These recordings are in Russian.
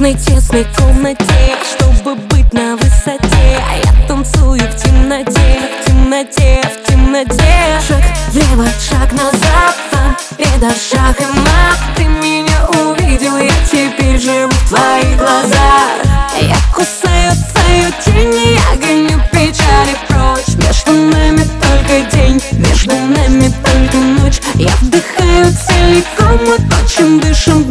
тесной, тесной комнате Чтобы быть на высоте. А я танцую в темноте, в темноте, в темноте. Шаг влево, шаг назад, победа, шаг и мат Ты меня увидел, я теперь живу в твоих глазах. Я кусаю твою тень, я гоню печали прочь. Между нами только день, между нами только ночь. Я вдыхаю целиком, мы точим, дышим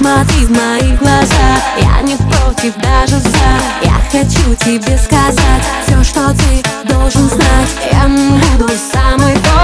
Посмотри в мои глаза Я не против, даже за Я хочу тебе сказать Все, что ты должен знать. Я буду самой той